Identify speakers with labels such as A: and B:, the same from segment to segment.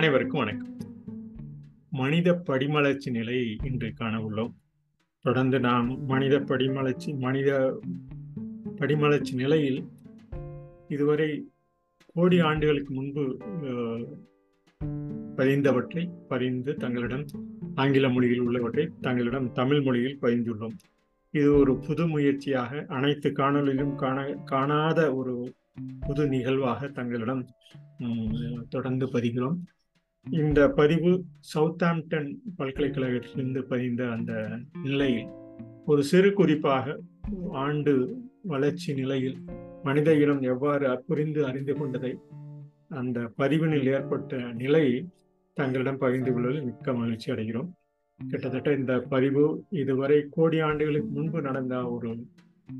A: அனைவருக்கும் வணக்கம். மனித படிமலர்ச்சி நிலை இன்று காண உள்ளோம் தொடர்ந்து நாம் மனித படிமலர்ச்சி மனித படிமலர்ச்சி நிலையில் இதுவரை கோடி ஆண்டுகளுக்கு முன்பு பதிந்தவற்றை பதிந்து தங்களிடம் ஆங்கில மொழியில் உள்ளவற்றை தங்களிடம் தமிழ் மொழியில் பதிந்துள்ளோம். இது ஒரு புது முயற்சியாக அனைத்து காணொலியிலும் காண காணாத ஒரு புது நிகழ்வாக தங்களிடம் தொடர்ந்து பதிகிறோம். இந்த பதிவு சவுத்தாம்ப்டன் பல்கலைக்கழகத்திலிருந்து பதிந்த அந்த நிலையில் ஒரு சிறு குறிப்பாக ஆண்டு வளர்ச்சி நிலையில் மனித இனம் எவ்வாறு புரிந்து அறிந்து கொண்டதை அந்த பதிவினில் ஏற்பட்ட நிலையை தங்களிடம் பகிர்ந்து கொள்வதில் மிக்க மகிழ்ச்சி அடைகிறோம். கிட்டத்தட்ட இந்த பதிவு இதுவரை கோடி ஆண்டுகளுக்கு முன்பு நடந்த ஒரு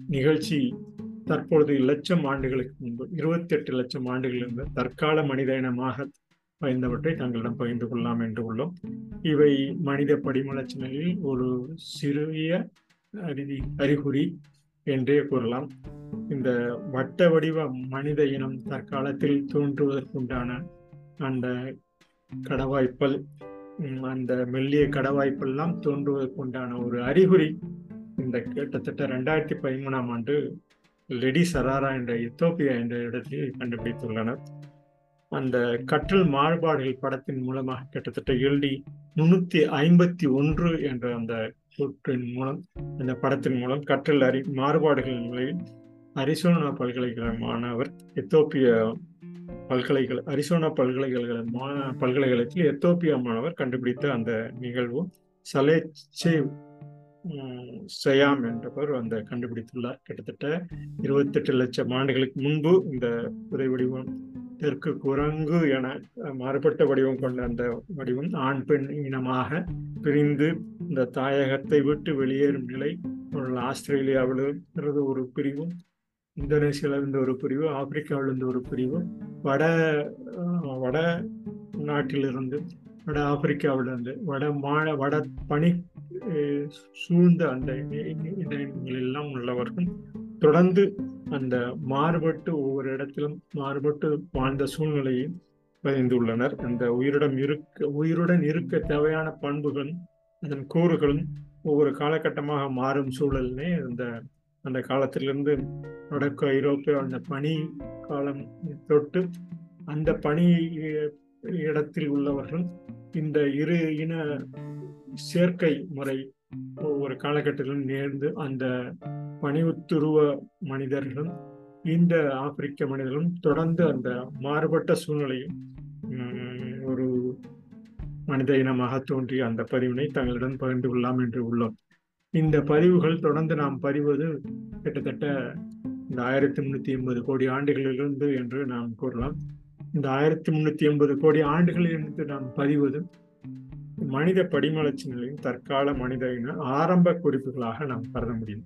A: நிகழ்ச்சி தற்பொழுது லட்சம் ஆண்டுகளுக்கு முன்பு இருபத்தி எட்டு லட்சம் ஆண்டுகளிலிருந்து இருந்த தற்கால மனித இனமாக பயந்தவற்றை தங்களிடம் பகிர்ந்து கொள்ளலாம் என்று உள்ளோம். இவை மனித படிமலர்ச்சி நிலையில் ஒரு சிறிய அறிதி அறிகுறி என்றே கூறலாம். இந்த வட்ட வடிவ மனித இனம் தற்காலத்தில் தோன்றுவதற்குண்டான அந்த கடவாய்ப்பல் அந்த மெல்லிய கடவாய்ப்பெல்லாம் தோன்றுவதற்குண்டான ஒரு அறிகுறி இந்த கிட்டத்தட்ட ரெண்டாயிரத்தி பதிமூணாம் ஆண்டு லெடி சராரா என்ற எத்தோப்பியா என்ற இடத்தில் கண்டுபிடித்துள்ளனர். அந்த கற்றல் மாறுபாடுகள் படத்தின் மூலமாக கிட்டத்தட்ட எழுதி முன்னூத்தி ஐம்பத்தி ஒன்று என்ற அந்த கூற்றின் மூலம் அந்த படத்தின் மூலம் கற்றல் அறி மாறுபாடுகள் நிலையில் அரிசோனா பல்கலைக்கழக மாணவர் எத்தோப்பிய பல்கலைக்கழக அரிசோனா பல்கலைக்கழக மா- பல்கலைக்கழகத்தில் எத்தோப்பியா மாணவர் கண்டுபிடித்த அந்த நிகழ்வும் சலேச்சே சயாம் என்றவர் அந்த கண்டுபிடித்துள்ளார். கிட்டத்தட்ட இருபத்தெட்டு லட்சம் ஆண்டுகளுக்கு முன்பு இந்த புதை வடிவம் தெற்கு குரங்கு என மாறுபட்ட வடிவம் கொண்ட அந்த வடிவம் ஆண் பெண் இனமாக பிரிந்து இந்த தாயகத்தை விட்டு வெளியேறும் நிலை உள்ள ஆஸ்திரேலியாவிலிருந்து ஒரு பிரிவும் இந்தோனேசியாவிலிருந்து ஒரு பிரிவு ஆப்பிரிக்காவிலிருந்து ஒரு பிரிவு வட வட நாட்டிலிருந்து வட ஆப்பிரிக்காவிலிருந்து வட மாழ வட பனி சூழ்ந்த அந்த இடங்களில் உள்ளவர்கள் தொடர்ந்து அந்த மாறுபட்டு ஒவ்வொரு இடத்திலும் மாறுபட்டு வாழ்ந்த சூழ்நிலையை பதிந்துள்ளனர் அந்த உயிருடன் இருக்க உயிருடன் இருக்க தேவையான பண்புகளும் அதன் கூறுகளும் ஒவ்வொரு காலகட்டமாக மாறும் சூழலிலே அந்த அந்த காலத்திலிருந்து வடக்கு ஐரோப்பிய அந்த பனி காலம் தொட்டு அந்த பனி இடத்தில் உள்ளவர்கள் இந்த இரு இன சேர்க்கை முறை ஒவ்வொரு காலகட்டத்திலும் நேர்ந்து அந்த பணிவுத்துருவ மனிதர்களும் இந்த ஆப்பிரிக்க மனிதர்களும் தொடர்ந்து அந்த மாறுபட்ட சூழ்நிலையும் உம், ஒரு மனித இனமாக தோன்றிய அந்த பதிவினை தங்களிடம் பகிர்ந்து கொள்ளலாம் என்று உள்ளோம். இந்த பதிவுகள் தொடர்ந்து நாம் பதிவது கிட்டத்தட்ட இந்த ஆயிரத்தி முன்னூத்தி எண்பது கோடி ஆண்டுகளிலிருந்து என்று நாம் கூறலாம். இந்த ஆயிரத்தி முன்னூத்தி எண்பது கோடி ஆண்டுகளிலிருந்து நாம் பதிவது மனித படிமலர்ச்சி நிலையின் தற்கால மனித இன ஆரம்ப குறிப்புகளாக நாம் கருத முடியும்.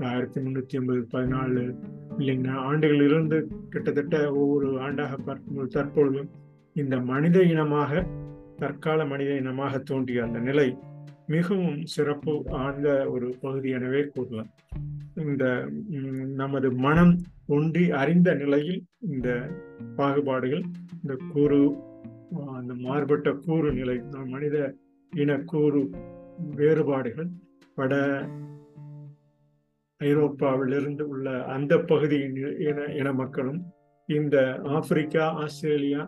A: ஆயிரத்தி முன்னூத்தி ஐம்பது பதினாலு மில்லியன் ஆண்டுகளிலிருந்து கிட்டத்தட்ட ஒவ்வொரு ஆண்டாக பார்க்கும்போது தற்பொழுது இந்த மனித இனமாக தற்கால மனித இனமாக தோன்றிய அந்த நிலை மிகவும் சிறப்பு ஆழ்ந்த ஒரு பகுதி எனவே கூறலாம். இந்த நமது மனம் ஒன்றி அறிந்த நிலையில் இந்த பாகுபாடுகள் இந்த கூறு அந்த மாறுபட்ட கூறு நிலை நம் மனித இன கூறு வேறுபாடுகள் பட ஐரோப்பாவிலிருந்து உள்ள அந்த பகுதியின் இன இன மக்களும் இந்த ஆப்பிரிக்கா ஆஸ்திரேலியா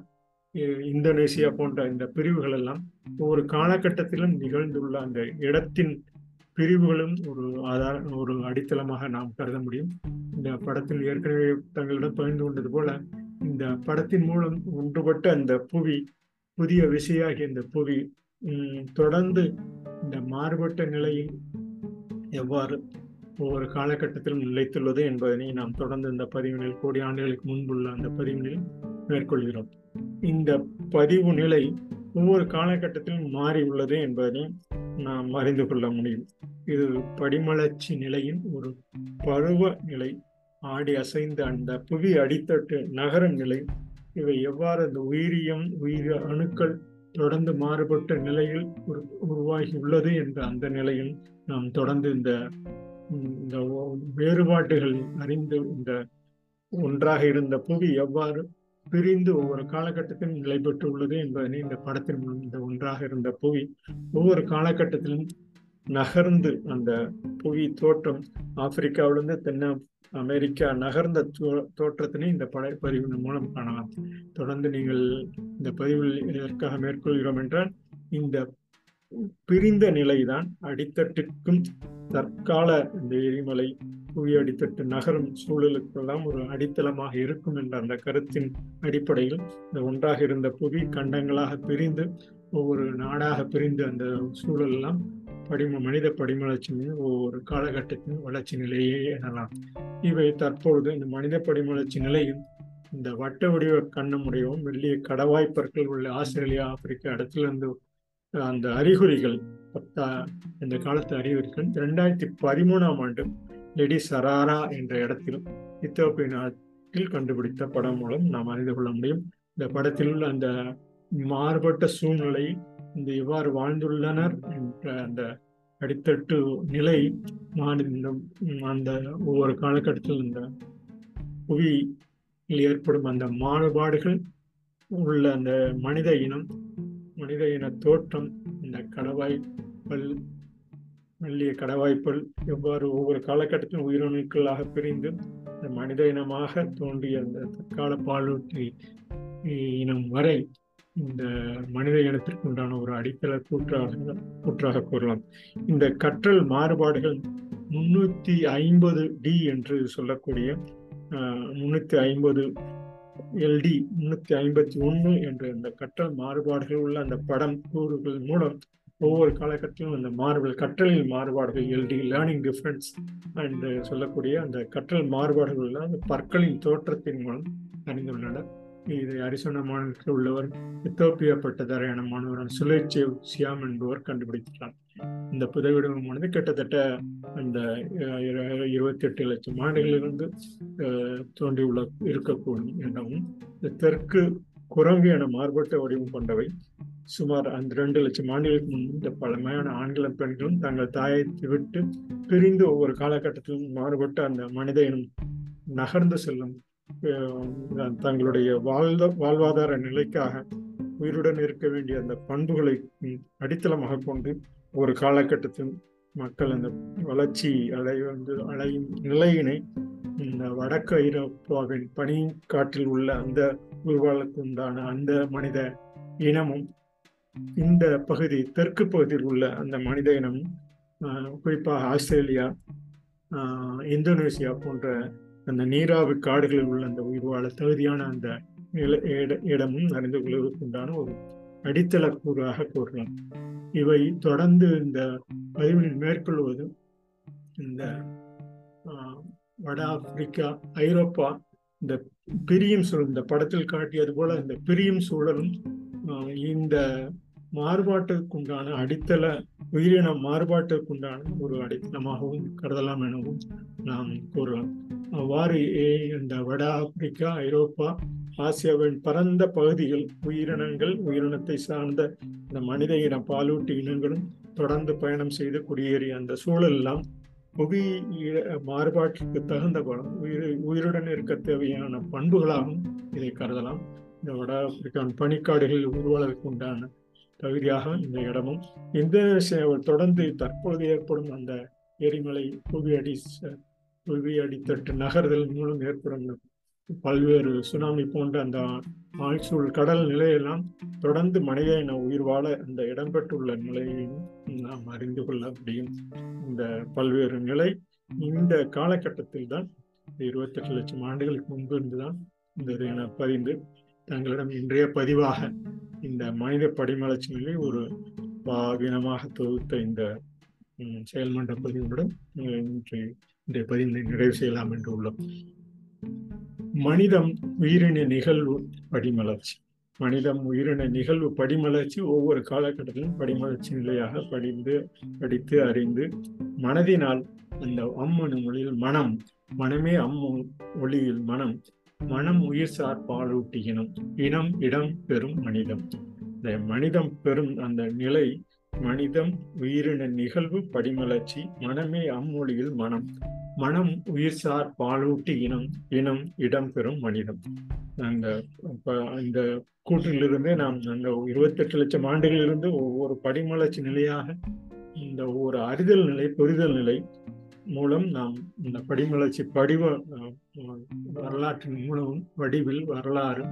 A: இந்தோனேசியா போன்ற இந்த பிரிவுகள் எல்லாம் ஒவ்வொரு காலகட்டத்திலும் நிகழ்ந்துள்ள அந்த இடத்தின் பிரிவுகளும் ஒரு ஆதார ஒரு அடித்தளமாக நாம் கருத முடியும். இந்த படத்தில் ஏற்கனவே தங்களிடம் பகிர்ந்து கொண்டது போல இந்த படத்தின் மூலம் ஒன்றுபட்ட அந்த புவி புதிய விசையாகிய இந்த புவி தொடர்ந்து இந்த மாறுபட்ட நிலையில் எவ்வாறு ஒவ்வொரு காலகட்டத்திலும் நிலைத்துள்ளது என்பதனை நாம் தொடர்ந்து இந்த பதிவினில் கோடி ஆண்டுகளுக்கு முன்புள்ள அந்த பதிவினில் மேற்கொள்கிறோம். இந்த பதிவு நிலை ஒவ்வொரு காலகட்டத்திலும் மாறி உள்ளது என்பதனை நாம் அறிந்து கொள்ள முடியும். இது படிமலர்ச்சி நிலையின் ஒரு பருவ நிலை. ஆடி அசைந்த அந்த புவி அடித்தட்டு நகரும் நிலை. இவை எவ்வாறு அந்த உயிரியம் உயிர் அணுக்கள் தொடர்ந்து மாறுபட்ட நிலையில் உரு உருவாகி உள்ளது என்ற அந்த நிலையில் நாம் தொடர்ந்து இந்த இந்த வேறுபாடுகள் அறிந்து இந்த ஒன்றாக இருந்த புவி எவ்வாறு பிரிந்து ஒவ்வொரு காலகட்டத்திலும் நிலை பெற்றுள்ளது என்பதனை இந்த படத்தின் மூலம் இந்த ஒன்றாக இருந்த புவி ஒவ்வொரு காலகட்டத்திலும் நகர்ந்து அந்த புவி தோற்றம் ஆப்பிரிக்காவிலிருந்து தென்ன அமெரிக்கா நகர்ந்த தோற்றத்தினை இந்த படப்பதிவின் மூலம் காணலாம். தொடர்ந்து நீங்கள் இந்த பதிவில் எதற்காக மேற்கொள்கிறோம் என்றால் இந்த பிரிந்த நிலைதான் அடித்தட்டுக்கும் தற்கால இந்த எரிமலை புவி அடித்தட்டு நகரும் சூழலுக்கெல்லாம் ஒரு அடித்தளமாக இருக்கும் என்ற அந்த கருத்தின் அடிப்படையில் இந்த ஒன்றாக இருந்த புவி கண்டங்களாக பிரிந்து ஒவ்வொரு நாடாக பிரிந்து அந்த சூழல் எல்லாம் படிம மனித படிமலர்ச்சியின் ஒவ்வொரு காலகட்டத்தின் வளர்ச்சி நிலையே எனலாம். இவை தற்பொழுது இந்த மனித படிமலர்ச்சி நிலையும் இந்த வட்ட வடிவ கண்ணமுடையவும் வெள்ளிய கடவாய்ப்பற்கள் உள்ள ஆஸ்திரேலியா ஆப்பிரிக்கா இடத்திலிருந்து அந்த அறிகுறிகள் பத்தா இந்த காலத்து அறிகுறிகள் இரண்டாயிரத்தி பதிமூணாம் ஆண்டு லெடி சராரா என்ற இடத்தில் இத்தோப்பிய நாட்டில் கண்டுபிடித்த படம் மூலம் நாம் அறிந்து கொள்ள முடியும். இந்த படத்தில் உள்ள அந்த மாறுபட்ட சூழ்நிலை இந்த எவ்வாறு வாழ்ந்துள்ளனர் என்ற அந்த அடித்தட்டு நிலை அந்த ஒவ்வொரு காலகட்டத்தில் இந்த புவியில் ஏற்படும் அந்த மாறுபாடுகள் உள்ள அந்த மனித இனம் மனித இன தோற்றம் இந்த கடவாய் பல் மெல்லிய கடவாய்ப்பல் எவ்வாறு ஒவ்வொரு காலகட்டத்திலும் உயிரணுக்களாக பிரிந்து மனித இனமாக தோன்றிய அந்த தற்கால பாலூட்டி இனம் வரை இந்த மனித இனத்திற்கு உண்டான ஒரு அடித்தள கூற்றாக கூற்றாக கூறலாம். இந்த கற்றல் மாறுபாடுகள் முன்னூத்தி ஐம்பது டி என்று சொல்லக்கூடிய முன்னூத்தி ஐம்பது எல்டி முன்னூத்தி ஐம்பத்தி ஒன்று என்ற இந்த கற்றல் மாறுபாடுகள் உள்ள அந்த படம் கூறுகள் மூலம் ஒவ்வொரு காலகட்டத்திலும் அந்த மாறுபாடு கற்றலில் மாறுபாடுகள் எல்டி லேர்னிங் டிஃப்ரென்ஸ் என்று சொல்லக்கூடிய அந்த கற்றல் மாறுபாடுகள் அந்த பற்களின் தோற்றத்தின் மூலம் அறிந்துள்ளனர். இது அரிசோனா மாநிலத்தில் உள்ளவர் எத்தோப்பியா பட்டதாரியான மாணவரான சுலேச்சேவ் சியாம் என்பவர் கண்டுபிடித்தார் இந்த புதைவிடமானது கிட்டத்தட்ட அந்த இருபத்தி எட்டு லட்சம் ஆண்டுகளிலிருந்து தோன்றியுள்ள இருக்கக்கூடும் எனவும் இந்த தெற்கு குரங்கு என மாறுபட்ட வடிவம் கொண்டவை. சுமார் அந்த ரெண்டு லட்சம் ஆண்டுகளுக்கு முன் இந்த பழமையான ஆண்களும் பெண்களும் தங்கள் தாயை விட்டு பிரிந்து ஒவ்வொரு காலகட்டத்திலும் மாறுபட்ட அந்த மனித இனம் நகர்ந்து செல்லும் தங்களுடைய வாழ்ந்த வாழ்வாதார நிலைக்காக உயிருடன் இருக்க வேண்டிய அந்த பண்புகளை அடித்தளமாக கொண்டு ஒரு காலகட்டத்தில் மக்கள் அந்த வளர்ச்சி அலை வந்து அலையும் நிலையினை இந்த வடக்கு ஐரோப்பாவின் பனி காற்றில் உள்ள அந்த உருவாளுக்கு உண்டான அந்த மனித இனமும் இந்த பகுதி தெற்கு பகுதியில் உள்ள அந்த மனித இனம் குறிப்பாக ஆஸ்திரேலியா இந்தோனேசியா போன்ற அந்த நீராவி காடுகளில் உள்ள அந்த உயிர் வாழ தகுதியான அந்த இடமும் அறிந்து கொள்வதற்குண்டான ஒரு அடித்தள கூறாக கூறலாம். இவை தொடர்ந்து இந்த பதிவில் மேற்கொள்வது இந்த வட ஆப்பிரிக்கா ஐரோப்பா இந்த பிரியும் சூழல் இந்த படத்தில் காட்டியது போல இந்த பிரியும் சூழலும் இந்த மாறுபாட்டுக்குண்டான அடித்தள உயிரின மாறுபாட்டுக்குண்டான ஒரு அடித்தளமாகவும் கருதலாம் எனவும் நாம் கூறலாம். அவ்வாறு இந்த வட ஆப்பிரிக்கா ஐரோப்பா ஆசியாவின் பரந்த பகுதிகள் உயிரினங்கள் உயிரினத்தை சார்ந்த இந்த மனித இன பாலூட்டி இனங்களும் தொடர்ந்து பயணம் செய்து குடியேறிய அந்த சூழலெல்லாம் புவி மாறுபாட்டிற்கு தகுந்த படம் உயிர் உயிருடன் இருக்க தேவையான பண்புகளாகவும் இதை கருதலாம். இந்த வட ஆப்பிரிக்கான் பனிக்காடுகளில் உருவாளருக்கு உண்டான தகுதியாக இந்த இடமும் இந்த தொடர்ந்து தற்பொழுது ஏற்படும் அந்த எரிமலை புவி அடி புவி அடித்தட்டு நகர்தல் மூலம் ஏற்படும் பல்வேறு சுனாமி போன்ற அந்த ஆழ்சூழ் கடல் நிலையெல்லாம் தொடர்ந்து மனித இன உயிர் வாழ அந்த இடம்பெற்றுள்ள நிலையையும் நாம் அறிந்து கொள்ள முடியும். இந்த பல்வேறு நிலை இந்த காலகட்டத்தில் தான் இருபத்தி எட்டு லட்சம் ஆண்டுகளுக்கு முன்பு இருந்துதான் இந்த பதிந்து தங்களிடம் இன்றைய பதிவாக இந்த மனித படிமலர்ச்சி நிலை ஒரு பாவினமாக தொகுத்த இந்த செயல்மன்ற பதிவுடன் இன்று இன்றைய பதிவை நிறைவு செய்யலாம் என்று உள்ளோம். மனிதம் உயிரின நிகழ்வு படிமலர்ச்சி. மனிதம் உயிரின நிகழ்வு படிமலர்ச்சி ஒவ்வொரு காலகட்டத்திலும் படிமலர்ச்சி நிலையாக படிந்து படித்து அறிந்து மனதினால் அந்த அம்மனு மொழியில் மனம் மனமே அம்மு ஒளியில் மனம் மனம் உயிர் சார் பாலூட்டி இனம் இனம் இடம் பெறும் மனிதம். இந்த மனிதம் பெறும் அந்த நிலை மனிதம் உயிரின நிகழ்வு படிமலர்ச்சி மனமே அம்மொழியில் மனம். மனம் உயிர் சார் பாலூட்டி இனம் இனம் இடம்பெறும் மனிதம். அந்த இந்த கூற்றிலிருந்து நாம் அந்த இருபத்தெட்டு லட்சம் ஆண்டுகளிலிருந்து ஒவ்வொரு படிமலர்ச்சி நிலையாக இந்த ஒவ்வொரு அறிதல் நிலை புரிதல் நிலை மூலம் நாம் இந்த படிமலர்ச்சி படிவ வரலாற்றின் மூலம் வடிவில் வரலாறு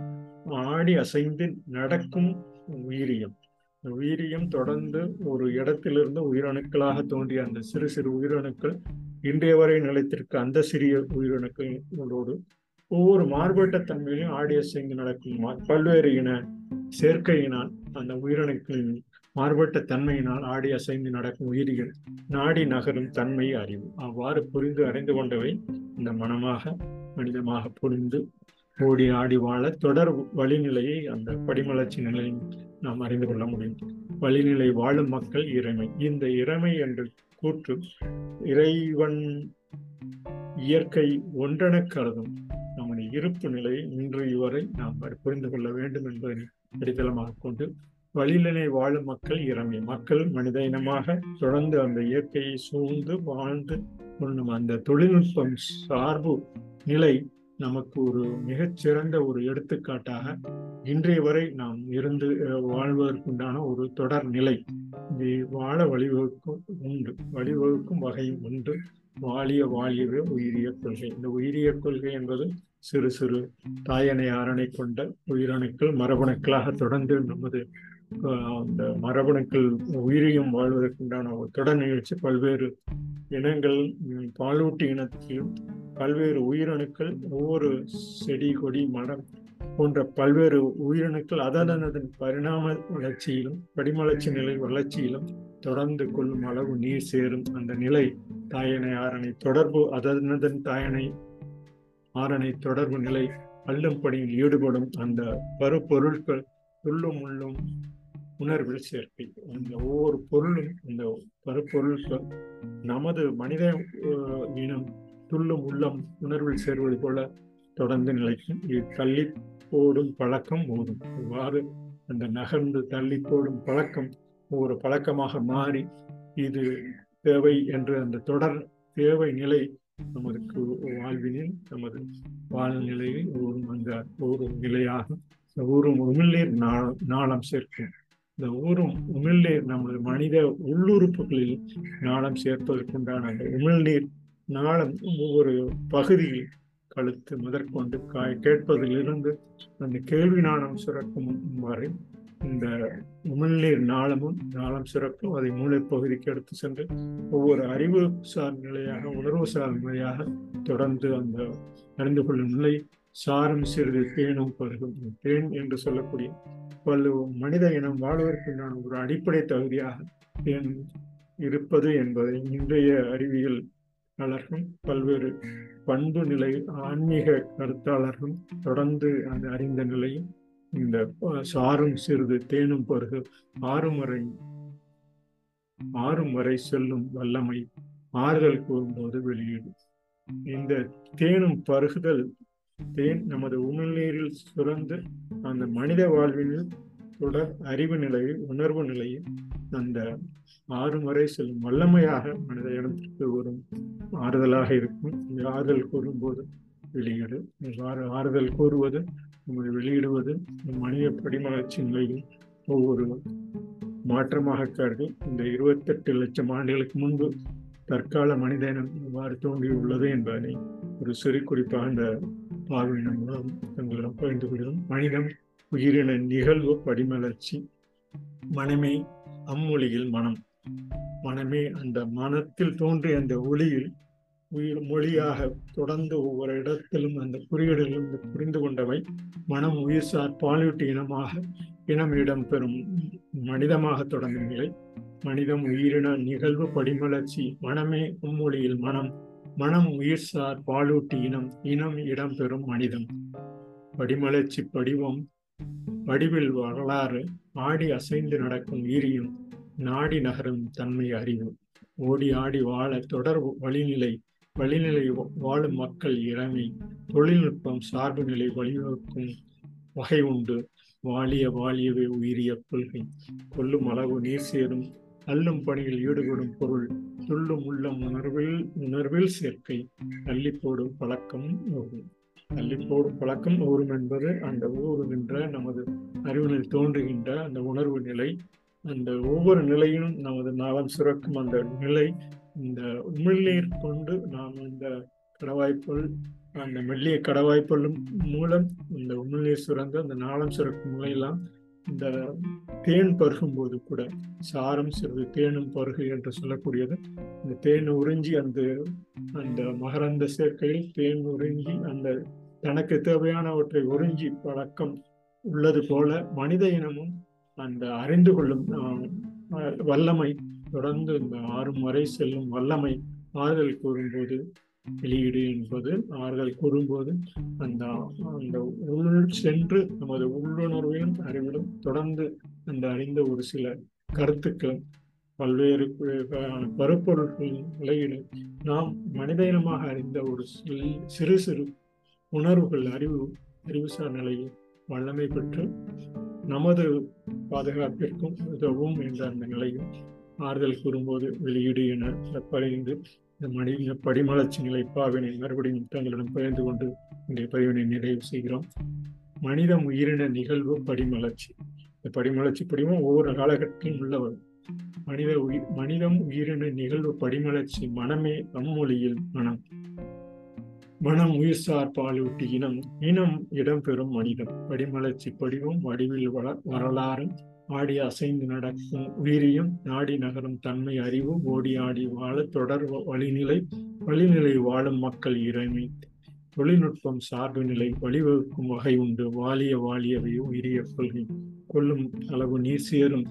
A: ஆடி அசைந்து நடக்கும் உயிரியம். உயிரியம் தொடர்ந்து ஒரு இடத்திலிருந்து உயிரணுக்களாக தோன்றிய அந்த சிறு சிறு உயிரணுக்கள் இன்றைய வரை நிலைத்திருக்க அந்த சிறிய உயிரணுக்களோடு ஒவ்வொரு மாறுபட்ட தன்மையிலும் ஆடி அசைந்து நடக்கும் பல்வேறு இன சேர்க்கையினால் அந்த உயிரணுக்களின் மாறுபட்ட தன்மையினால் ஆடி அசைந்து நடக்கும் உயிரிகள் நாடி நகரும் தன்மை அறிவு. அவ்வாறு புரிந்து அறிந்து கொண்டவை இந்த மனமாக மனிதமாக புரிந்து ஓடி ஆடி வாழ தொடர் வழிநிலையை அந்த படிமலர்ச்சி நிலையை நாம் அறிந்து கொள்ள முடியும். வழிநிலை வாழும் மக்கள் இறைமை. இந்த இறைமை என்று கூற்று இறைவன் இயற்கை ஒன்றென கருதும் நம்முடைய இருப்பு நிலையை இன்று இவரை நாம் புரிந்து கொள்ள வேண்டும் என்பதை அடித்தளமாக கொண்டு வழிநிலை வாழும் மக்கள் இறமை. மக்கள் மனித இனமாக தொடர்ந்து அந்த இயற்கையை சூழ்ந்து வாழ்ந்து கொள்ளும் அந்த தொழில்நுட்பம் சார்பு நிலை நமக்கு ஒரு மிகச்சிறந்த ஒரு எடுத்துக்காட்டாக இன்றைய வரை நாம் இருந்து வாழ்வதற்குண்டான ஒரு தொடர் நிலை. இது வாழ வழிவகுக்கும் உண்டு. வழிவகுக்கும் வகையும் உண்டு. வாழிய வாழியவே உயிரிய கொள்கை. இந்த உயிரிய கொள்கை என்பது சிறு சிறு தாயனை ஆரணை கொண்ட உயிரணுக்கள் மரபணுக்களாக தொடர்ந்து நமது அந்த மரபணுக்கள் உயிரையும் வாழ்வதற்குண்டான ஒரு தொடர் நிகழ்ச்சி பல்வேறு இனங்கள் பாலூட்டி இனத்திலும் பல்வேறு உயிரணுக்கள் ஒவ்வொரு செடி கொடி மரம் போன்ற பல்வேறு உயிரணுக்கள் அதனதன் பரிணாம வளர்ச்சியிலும் படிமலர்ச்சி நிலை வளர்ச்சியிலும் தொடர்ந்து கொள்ளும் அளவு நீர் சேரும். அந்த நிலை தாயனை ஆரணை தொடர்பு அதனதன் தாயனை ஆரணை தொடர்பு நிலை அள்ளும் பணியில் ஈடுபடும் அந்த பருப்பொருட்கள் உள்ளும் உள்ளும் உணர்வில் சேர்க்கை அந்த ஒவ்வொரு பொருளும் அந்த பருப்பொருட்கள் நமது மனித இனம் துள்ளும் உள்ளம் உணர்வில் சேர்வது போல தொடர்ந்து நிலைக்கும். இது தள்ளி போடும் பழக்கம் ஓடும் இவ்வாறு அந்த நகர்ந்து தள்ளி போடும் பழக்கம் ஒவ்வொரு பழக்கமாக மாறி இது தேவை என்று அந்த தொடர் தேவை நிலை நமக்கு வாழ்வினில் நமது வாழ்நிலையில் ஒரு அந்த ஒரு நிலையாக ஒரு உமிழ்நீர் நாளம் சேர்க்கும். இந்த ஊரும் உமிழ்நீர் நமது மனித உள்ளுறுப்புகளில் நாளம் சேர்ப்பதற்குண்டான அந்த உமிழ்நீர் நாளம் ஒவ்வொரு பகுதியில் கழுத்து முதற்கொண்டு காய் கேட்பதிலிருந்து அந்த கேள்வி நாணம் சுரக்கும் வரை இந்த உமிழ்நீர் நாளமும் நாளம் சிறப்பும் அதை மூளைப்பகுதிக்கு எடுத்து சென்று ஒவ்வொரு அறிவு சார் நிலையாக உணர்வு சார் நிலையாக தொடர்ந்து அந்த அறிந்து கொள்ளும் நிலை சாரும் சிறிது தேனும் பருகும் தேன் என்று சொல்லக்கூடிய பல்லு மனித இனம் வாழ்வதற்குண்டான ஒரு அடிப்படை தகுதியாக தேன் இருப்பது என்பதை இன்றைய அறிவியல் அளர்கள் பல்வேறு பண்பு நிலை ஆன்மீக கருத்தாளர்களும் தொடர்ந்து அந்த அறிந்த நிலையும் இந்த சாரும் சிறிது தேனும் பருகு ஆறும் வரை ஆறும் வரை செல்லும் வல்லமை ஆறுதல் கூறும்போது வெளியீடு. இந்த தேனும் பருகுதல் தேன் நமது உமிழ்நீரில் சுரந்து அந்த மனித வாழ்வில் தொடர் அறிவு நிலையை உணர்வு நிலையில் அந்த ஆறு முறை செல்லும் வல்லமையாக மனித இனத்திற்கு ஒரு ஆறுதலாக இருக்கும். இந்த ஆறுதல் கூறும்போது வெளியீடு இவ்வாறு ஆறுதல் கூறுவது நம்மை வெளியிடுவது மனித படிமலர்ச்சி நிலையில் ஒவ்வொரு மாற்றமாக கருதி இந்த இருபத்தெட்டு லட்சம் ஆண்டுகளுக்கு முன்பு தற்கால மனித இனம் இவ்வாறு தோன்றியுள்ளது என்பதனை ஒரு சிறு குறிப்பாக இந்த பார்வையின் மூலம் எங்களிடம் பகிர்ந்து கொள்கிறோம் மனிதம் உயிரின நிகழ்வு படிமலர்ச்சி. மனமே அம்மொழியில் மனம். மனமே அந்த மனத்தில் தோன்றிய அந்த ஒளியில் உயிர் மொழியாக தொடர்ந்து ஒவ்வொரு இடத்திலும் அந்த குறியீடுகளிலிருந்து புரிந்து கொண்டவை மனம் உயிர்சார் பாலூட்டு இனமாக இனம் இடம் பெறும் மனிதமாக தொடங்கும் நிலை. மனிதம் உயிரின நிகழ்வு படிமலர்ச்சி. மனமே அம்மொழியில் மனம். மனம் உயிர்சார் பாலூட்டி இனம் இனம் இடம் பெறும் மனிதம் படிமலர்ச்சி படிவம் வடிவில் வரலாறு ஆடி அசைந்து நடக்கும் உயிரியும் நாடி நகரும் தன்மை அறிவு. ஓடி ஆடி வாழ தொடர் வழிநிலை வழிநிலை வாழும் மக்கள் இறமை தொழில்நுட்பம் சார்பு நிலை வழிவகுக்கும் வகை உண்டு. வாழிய வாழியவே உயிரிய கொள்கை கொல்லும் அளவு நீர் சேரும் அல்லும் பணியில் ஈடுபடும் பொருள் துள்ளும் உள்ளம் உணர்வில் உணர்வில் சேர்க்கை தள்ளி போடும் பழக்கம் ஓகும் தள்ளி போடும் பழக்கம் ஊறும் என்பது அந்த ஊறுகின்ற நமது அறிவினில் தோன்றுகின்ற அந்த உணர்வு நிலை. அந்த ஒவ்வொரு நிலையும் நமது நாளம் சுரக்கும் அந்த நிலை இந்த உமிழ்நீர் கொண்டு நாம் இந்த கடவாய்ப்புள் அந்த மெல்லிய கடவாய்ப்புள் மூலம் இந்த உமிழ்நீர் சுரந்து அந்த நாளம் சுரக்கும் நிலையெல்லாம் இந்த தேன் பருகும் போது கூட சாரம் சிறிது தேனும் பருகு என்று சொல்லக்கூடியது. இந்த தேன் உறிஞ்சி அந்த அந்த மகரந்த சேர்க்கையில் தேன் உறிஞ்சி அந்த தனக்கு தேவையானவற்றை உறிஞ்சி பழக்கம் உள்ளது போல மனித இனமும் அந்த அறிந்து கொள்ளும் வல்லமை தொடர்ந்து இந்த ஆறு முறை செல்லும் வல்லமை ஆறுதல் கூறும்போது வெளியீடு என்பது ஆறுதல் கூறும்போது அந்த அந்த உள்ளுணர் சென்று நமது உள்ளுணர்வையும் அறிவிலும் தொடர்ந்து அந்த அறிந்த ஒரு சில கருத்துக்கள் பல்வேறு பருப்பொருட்களின் நிலையிடு நாம் மனித இனமாக அறிந்த ஒரு சிறு சிறு உணர்வுகள் அறிவு அறிவுசார் நிலையில் வல்லமை பெற்று நமது பாதுகாப்பிற்கும் உதவும் என்ற அந்த நிலையும் ஆறுதல் கூறும்போது வெளியீடு என பரிந்து மனித படிமலர்ச்சிகளை நிலை பாவினை மறுபடியும் தங்களிடம் பகிர்ந்து கொண்டு இன்றைய பதிவினை நிறைவு செய்கிறோம். மனிதம் உயிரின நிகழ்வு படிமலர்ச்சி. இந்த படிமலர்ச்சி படிவம் ஒவ்வொரு காலகட்டத்திலும் உள்ளவர் மனித உயிர் மனிதம் உயிரின நிகழ்வு படிமலர்ச்சி மனமே அம்மொழியில் மனம். மனம் உயிர் சார் பாலூட்டி இனம். இனம் இடம்பெறும் மனிதம். படிமலர்ச்சி படிவும் வடிவில் வள வரலாறும் ஆடி அசைந்து நடக்கும் உயிரியும் நாடி நகரும் தன்மை அறிவும் ஓடி ஆடி வாழ தொடர் வழிநிலை வழிநிலை வாழும் மக்கள் இறைமை. தொழில்நுட்பம் சார்பு நிலை வழிவகுக்கும் வகை உண்டு. வாலிய வாலியவை உயிரிய கொள்கை. கொல்லும் அளவு நீர் சேரும்.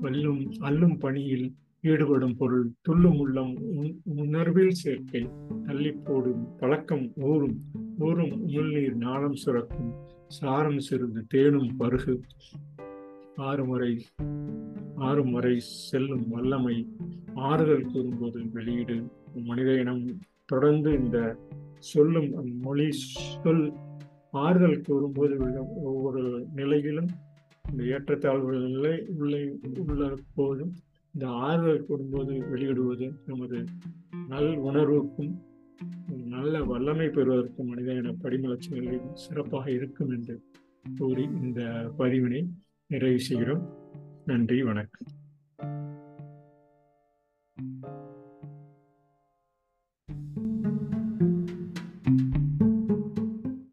A: வல்லும் அல்லும் பணியில் ஈடுபடும் பொருள். துள்ளும் உள்ளம் உணர்வில் சேர்க்கை. தள்ளி போடும் பழக்கம் ஊறும். ஊறும் உமிழ்நீர் நாளம் சுரக்கும். சாரம் சிறிது தேனும் பருகு. ஆறு முறை ஆறு முறை செல்லும் வல்லமை ஆறுதல் கூறும்போது வெளியீடு. மனித இனம் தொடர்ந்து இந்த சொல்லும் மொழி சொல் ஆறுதல் கூறும்போது ஒவ்வொரு நிலையிலும் இந்த ஏற்றத்தாழ்வுகள் நிலை உள்ளே உள்ள போதும் இந்த ஆறுதல் கூறும்போது வெளியிடுவது நமது நல் உணர்வுக்கும் நல்ல வல்லமை பெறுவதற்கும் மனித இன படிமலர்ச்சி சிறப்பாக இருக்கும் என்று கூறி இந்த பதிவினை நிறைவு செய்கிறோம். நன்றி வணக்கம்.